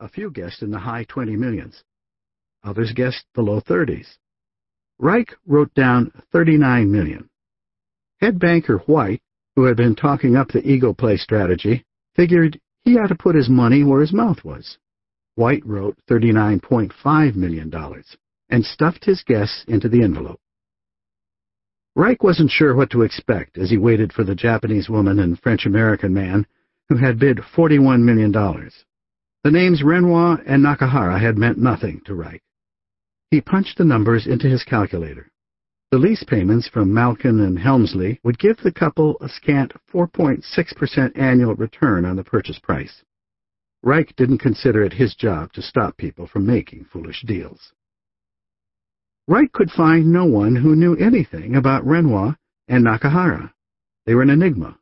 A few guessed in the high 20 millions. Others guessed the low 30s. Reich wrote down 39 million. Head banker White, who had been talking up the ego play strategy, figured he ought to put his money where his mouth was. White wrote $39.5 million and stuffed his guess into the envelope. Reich wasn't sure what to expect as he waited for the Japanese woman and French-American man who had bid $41 million. The names Renoir and Nakahara had meant nothing to Reich. He punched the numbers into his calculator. The lease payments from Malkin and Helmsley would give the couple a scant 4.6% annual return on the purchase price. Reich didn't consider it his job to stop people from making foolish deals. Reich could find no one who knew anything about Renoir and Nakahara. They were an enigma.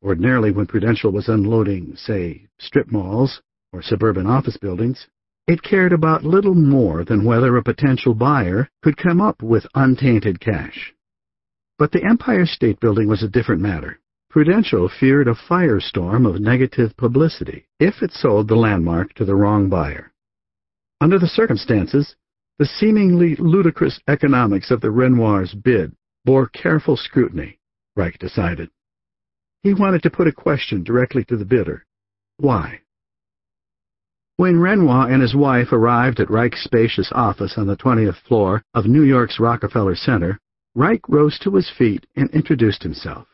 Ordinarily, when Prudential was unloading, say, strip malls or suburban office buildings, it cared about little more than whether a potential buyer could come up with untainted cash. But the Empire State Building was a different matter. Prudential feared a firestorm of negative publicity if it sold the landmark to the wrong buyer. Under the circumstances, the seemingly ludicrous economics of the Renoir's bid bore careful scrutiny, Reich decided. He wanted to put a question directly to the bidder. Why? When Renoir and his wife arrived at Reich's spacious office on the 20th floor of New York's Rockefeller Center, Reich rose to his feet and introduced himself.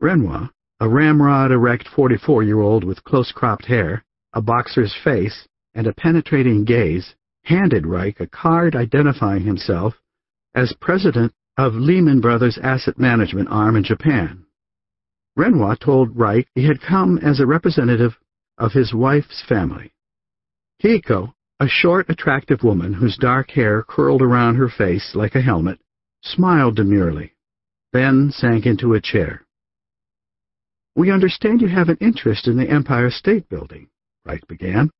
Renoir, a ramrod erect 44-year-old with close-cropped hair, a boxer's face, and a penetrating gaze, handed Reich a card identifying himself as president of Lehman Brothers Asset Management arm in Japan. Renoir told Reich he had come as a representative of his wife's family. Keiko, a short, attractive woman whose dark hair curled around her face like a helmet, smiled demurely, then sank into a chair. We understand you have an interest in the Empire State Building, Reich began.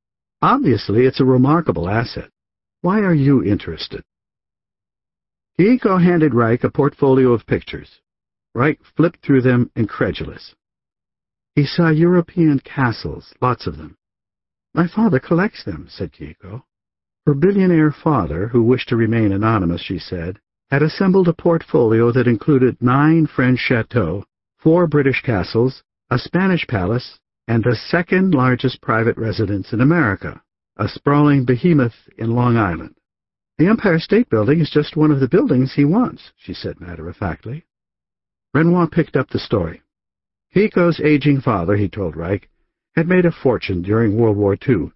Obviously, it's a remarkable asset. Why are you interested? Keiko handed Reich a portfolio of pictures. Reich flipped through them, incredulous. He saw European castles, lots of them. My father collects them, said Keiko. Her billionaire father, who wished to remain anonymous, she said, had assembled a portfolio that included nine French chateaux, four British castles, a Spanish palace, and the second largest private residence in America, a sprawling behemoth in Long Island. The Empire State Building is just one of the buildings he wants, she said matter-of-factly. Renoir picked up the story. Keiko's aging father, he told Reich, had made a fortune during World War II,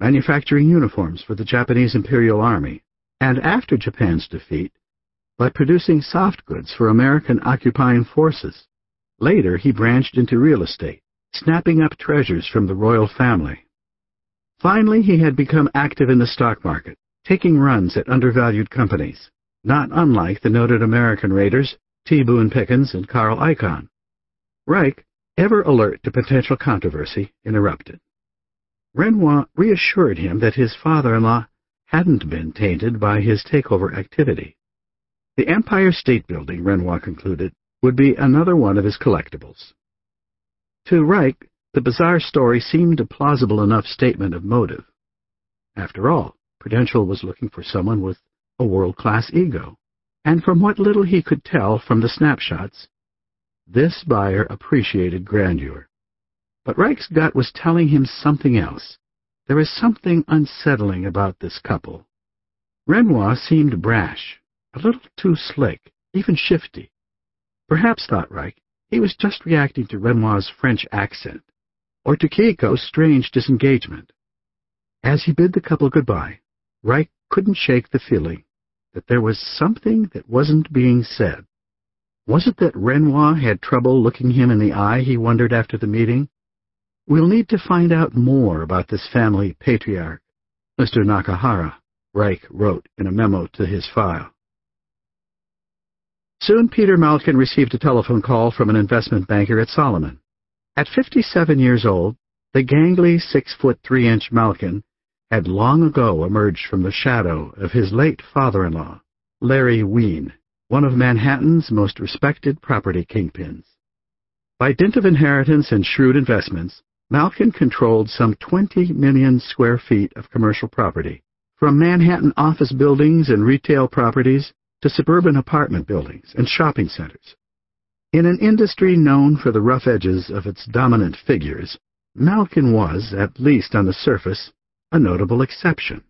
manufacturing uniforms for the Japanese Imperial Army, and after Japan's defeat, by producing soft goods for American occupying forces. Later, he branched into real estate, snapping up treasures from the royal family. Finally, he had become active in the stock market, taking runs at undervalued companies, not unlike the noted American raiders T. Boone Pickens and Carl Icahn. Reich ever alert to potential controversy, interrupted. Renoir reassured him that his father-in-law hadn't been tainted by his takeover activity. The Empire State Building, Renoir concluded, would be another one of his collectibles. To Reich, the bizarre story seemed a plausible enough statement of motive. After all, Prudential was looking for someone with a world-class ego, and from what little he could tell from the snapshots, this buyer appreciated grandeur. But Reich's gut was telling him something else. There was something unsettling about this couple. Renoir seemed brash, a little too slick, even shifty. Perhaps, thought Reich, he was just reacting to Renoir's French accent, or to Keiko's strange disengagement. As he bid the couple goodbye, Reich couldn't shake the feeling that there was something that wasn't being said. Was it that Renoir had trouble looking him in the eye, he wondered after the meeting? We'll need to find out more about this family patriarch, Mr. Nakahara, Reich wrote in a memo to his file. Soon Peter Malkin received a telephone call from an investment banker at Salomon. At 57 years old, the gangly six-foot-three-inch Malkin had long ago emerged from the shadow of his late father-in-law, Larry Wien one of Manhattan's most respected property kingpins. By dint of inheritance and shrewd investments, Malkin controlled some 20 million square feet of commercial property, from Manhattan office buildings and retail properties to suburban apartment buildings and shopping centers. In an industry known for the rough edges of its dominant figures, Malkin was, at least on the surface, a notable exception.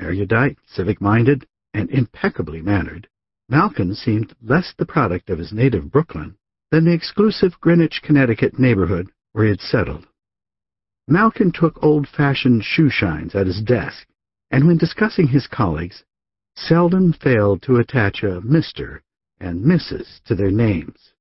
Erudite, civic-minded, and impeccably mannered, Malkin seemed less the product of his native Brooklyn than the exclusive Greenwich, Connecticut neighborhood where he had settled. Malkin took old-fashioned shoe shines at his desk, and when discussing his colleagues, seldom failed to attach a Mr. and Mrs. to their names.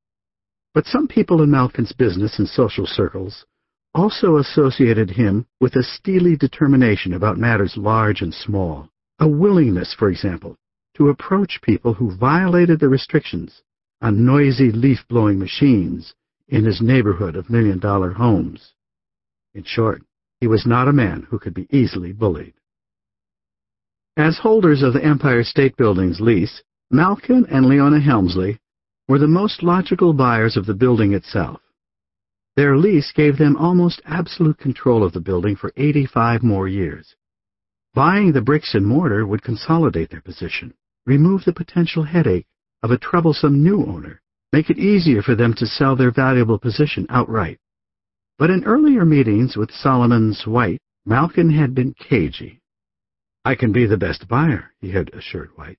But some people in Malkin's business and social circles also associated him with a steely determination about matters large and small, a willingness, for example, to approach people who violated the restrictions on noisy leaf-blowing machines in his neighborhood of million-dollar homes. In short, he was not a man who could be easily bullied. As holders of the Empire State Building's lease, Malkin and Leona Helmsley were the most logical buyers of the building itself. Their lease gave them almost absolute control of the building for 85 more years. Buying the bricks and mortar would consolidate their position, remove the potential headache of a troublesome new owner, make it easier for them to sell their valuable position outright. But in earlier meetings with Salomon's White, Malkin had been cagey. I can be the best buyer, he had assured White.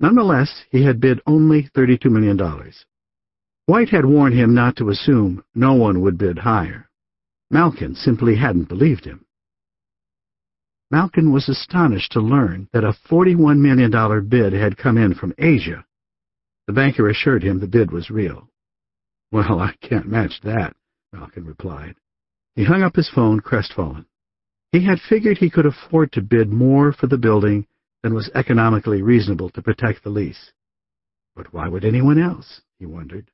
Nonetheless, he had bid only $32 million. White had warned him not to assume no one would bid higher. Malkin simply hadn't believed him. Malkin was astonished to learn that a $41 million bid had come in from Asia. The banker assured him the bid was real. Well, I can't match that, Malkin replied. He hung up his phone, crestfallen. He had figured he could afford to bid more for the building than was economically reasonable to protect the lease. But why would anyone else, he wondered.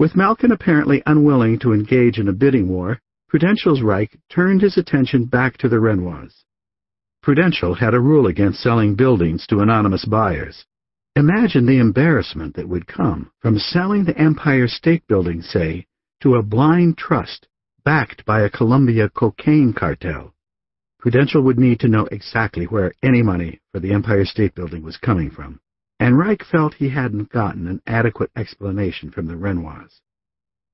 With Malkin apparently unwilling to engage in a bidding war, Prudential's Reich turned his attention back to the Renoirs. Prudential had a rule against selling buildings to anonymous buyers. Imagine the embarrassment that would come from selling the Empire State Building, say, to a blind trust backed by a Colombia cocaine cartel. Prudential would need to know exactly where any money for the Empire State Building was coming from, and Reich felt he hadn't gotten an adequate explanation from the Renoirs.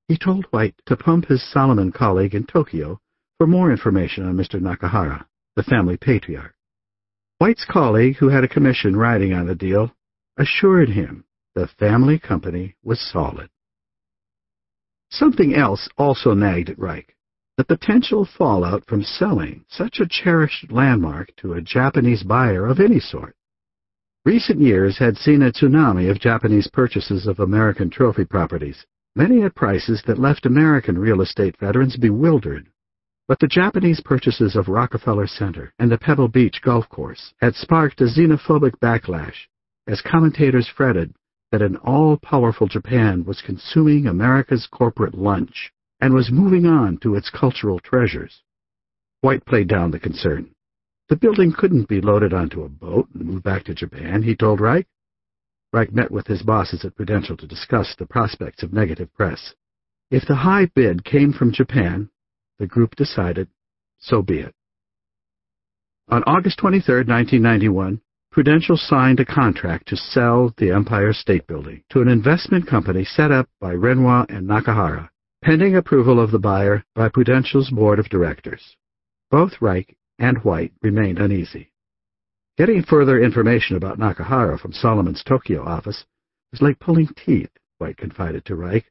He told White to pump his Salomon colleague in Tokyo for more information on Mr. Nakahara, the family patriarch. White's colleague, who had a commission riding on the deal, assured him the family company was solid. Something else also nagged at Reich. The potential fallout from selling such a cherished landmark to a Japanese buyer of any sort. Recent years had seen a tsunami of Japanese purchases of American trophy properties, many at prices that left American real estate veterans bewildered. But the Japanese purchases of Rockefeller Center and the Pebble Beach Golf Course had sparked a xenophobic backlash as commentators fretted that an all-powerful Japan was consuming America's corporate lunch and was moving on to its cultural treasures. White played down the concern. The building couldn't be loaded onto a boat and moved back to Japan, he told Reich. Reich met with his bosses at Prudential to discuss the prospects of negative press. If the high bid came from Japan, the group decided, so be it. On August 23, 1991, Prudential signed a contract to sell the Empire State Building to an investment company set up by Renoir and Nakahara, pending approval of the buyer by Prudential's board of directors. Both Reich and White remained uneasy. Getting further information about Nakahara from Salomon's Tokyo office was like pulling teeth, White confided to Reich.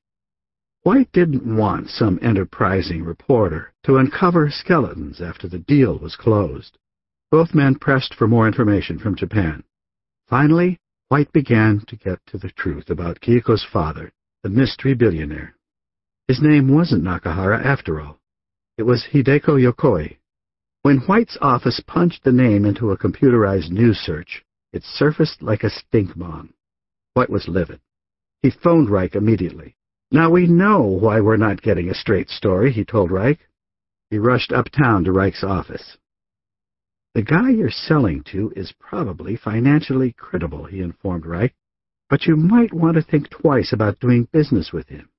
White didn't want some enterprising reporter to uncover skeletons after the deal was closed. Both men pressed for more information from Japan. Finally, White began to get to the truth about Kyoko's father, the mystery billionaire. His name wasn't Nakahara after all. It was Hideki Yokoi. When White's office punched the name into a computerized news search, it surfaced like a stink bomb. White was livid. He phoned Reich immediately. Now we know why we're not getting a straight story, he told Reich. He rushed uptown to Reich's office. The guy you're selling to is probably financially credible, he informed Reich, but you might want to think twice about doing business with him.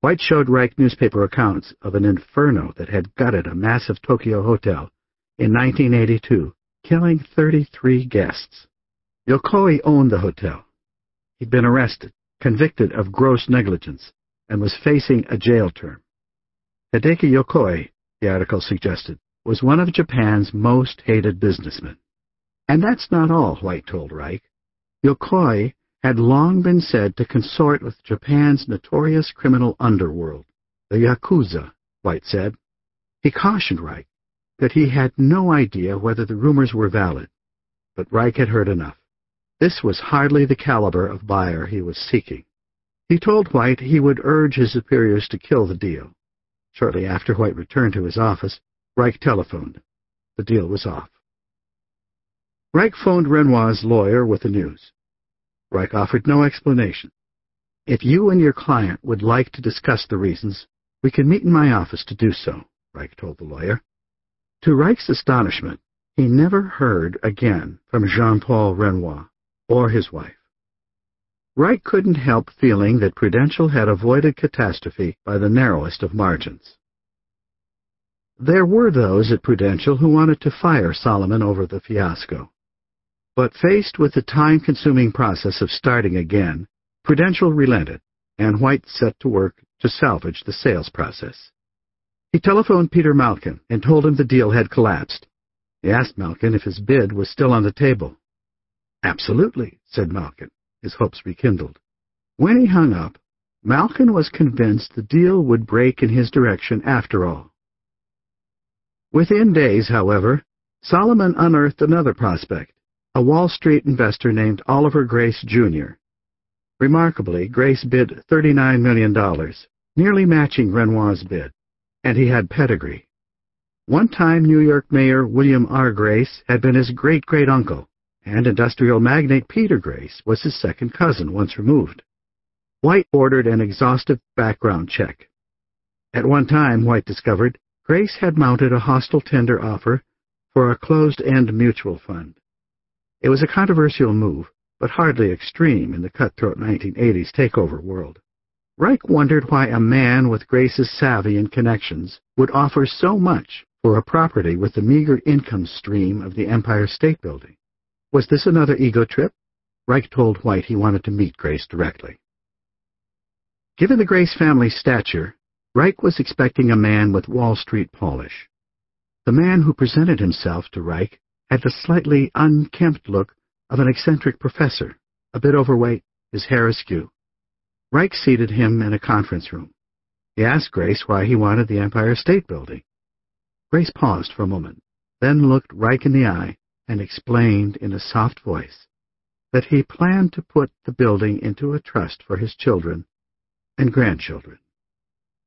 White showed Reich newspaper accounts of an inferno that had gutted a massive Tokyo hotel in 1982, killing 33 guests. Yokoi owned the hotel. He'd been arrested, convicted of gross negligence, and was facing a jail term. Hideki Yokoi, the article suggested, was one of Japan's most hated businessmen. And that's not all, White told Reich. Yokoi had long been said to consort with Japan's notorious criminal underworld, the Yakuza, White said. He cautioned Reich that he had no idea whether the rumors were valid, but Reich had heard enough. This was hardly the caliber of buyer he was seeking. He told White he would urge his superiors to kill the deal. Shortly after White returned to his office, Reich telephoned. The deal was off. Reich phoned Renoir's lawyer with the news. Reich offered no explanation. If you and your client would like to discuss the reasons, we can meet in my office to do so, Reich told the lawyer. To Reich's astonishment, he never heard again from Jean-Paul Renoir or his wife. Reich couldn't help feeling that Prudential had avoided catastrophe by the narrowest of margins. There were those at Prudential who wanted to fire Salomon over the fiasco. But faced with the time-consuming process of starting again, Prudential relented, and White set to work to salvage the sales process. He telephoned Peter Malkin and told him the deal had collapsed. He asked Malkin if his bid was still on the table. Absolutely, said Malkin, his hopes rekindled. When he hung up, Malkin was convinced the deal would break in his direction after all. Within days, however, Salomon unearthed another prospect a Wall Street investor named Oliver Grace, Jr. Remarkably, Grace bid $39 million, nearly matching Renoir's bid, and he had pedigree. One-time New York Mayor William R. Grace had been his great-great-uncle, and industrial magnate Peter Grace was his second cousin once removed. White ordered an exhaustive background check. At one time, White discovered, Grace had mounted a hostile tender offer for a closed-end mutual fund. It was a controversial move, but hardly extreme in the cutthroat 1980s takeover world. Reich wondered why a man with Grace's savvy and connections would offer so much for a property with the meager income stream of the Empire State Building. Was this another ego trip? Reich told White he wanted to meet Grace directly. Given the Grace family's stature, Reich was expecting a man with Wall Street polish. The man who presented himself to Reich had the slightly unkempt look of an eccentric professor, a bit overweight, his hair askew. Reich seated him in a conference room. He asked Grace why he wanted the Empire State Building. Grace paused for a moment, then looked Reich in the eye and explained in a soft voice that he planned to put the building into a trust for his children and grandchildren.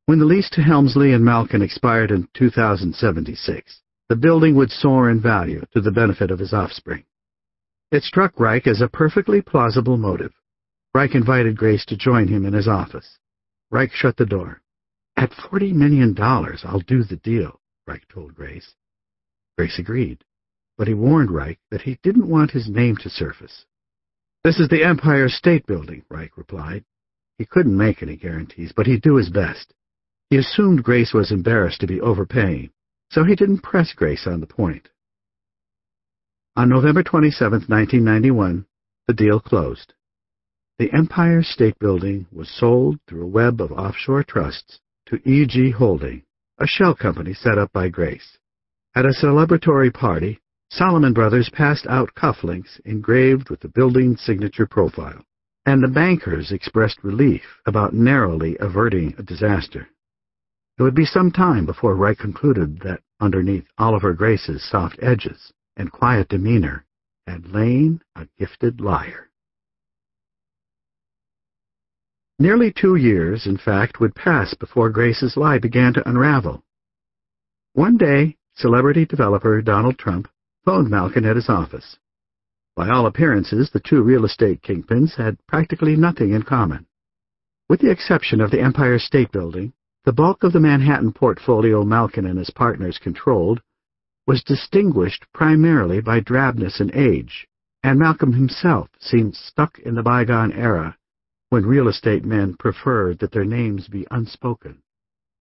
When the lease to Helmsley and Malkin expired in 2076, the building would soar in value to the benefit of his offspring. It struck Reich as a perfectly plausible motive. Reich invited Grace to join him in his office. Reich shut the door. At forty million dollars, I'll do the deal, Reich told Grace. Grace agreed, but he warned Reich that he didn't want his name to surface. This is the Empire State Building, Reich replied. He couldn't make any guarantees, but he'd do his best. He assumed Grace was embarrassed to be overpaying, so he didn't press Grace on the point. On November 27, 1991, the deal closed. The Empire State Building was sold through a web of offshore trusts to E.G. Holding, a shell company set up by Grace. At a celebratory party, Salomon Brothers passed out cufflinks engraved with the building's signature profile, and the bankers expressed relief about narrowly averting a disaster. It would be some time before Reich concluded that underneath Oliver Grace's soft edges and quiet demeanor had lain a gifted liar. Nearly two years, in fact, would pass before Grace's lie began to unravel. One day, celebrity developer Donald Trump phoned Malkin at his office. By all appearances, the two real estate kingpins had practically nothing in common. With the exception of the Empire State Building, the bulk of the Manhattan portfolio Malkin and his partners controlled was distinguished primarily by drabness and age, and Malkin himself seemed stuck in the bygone era when real estate men preferred that their names be unspoken.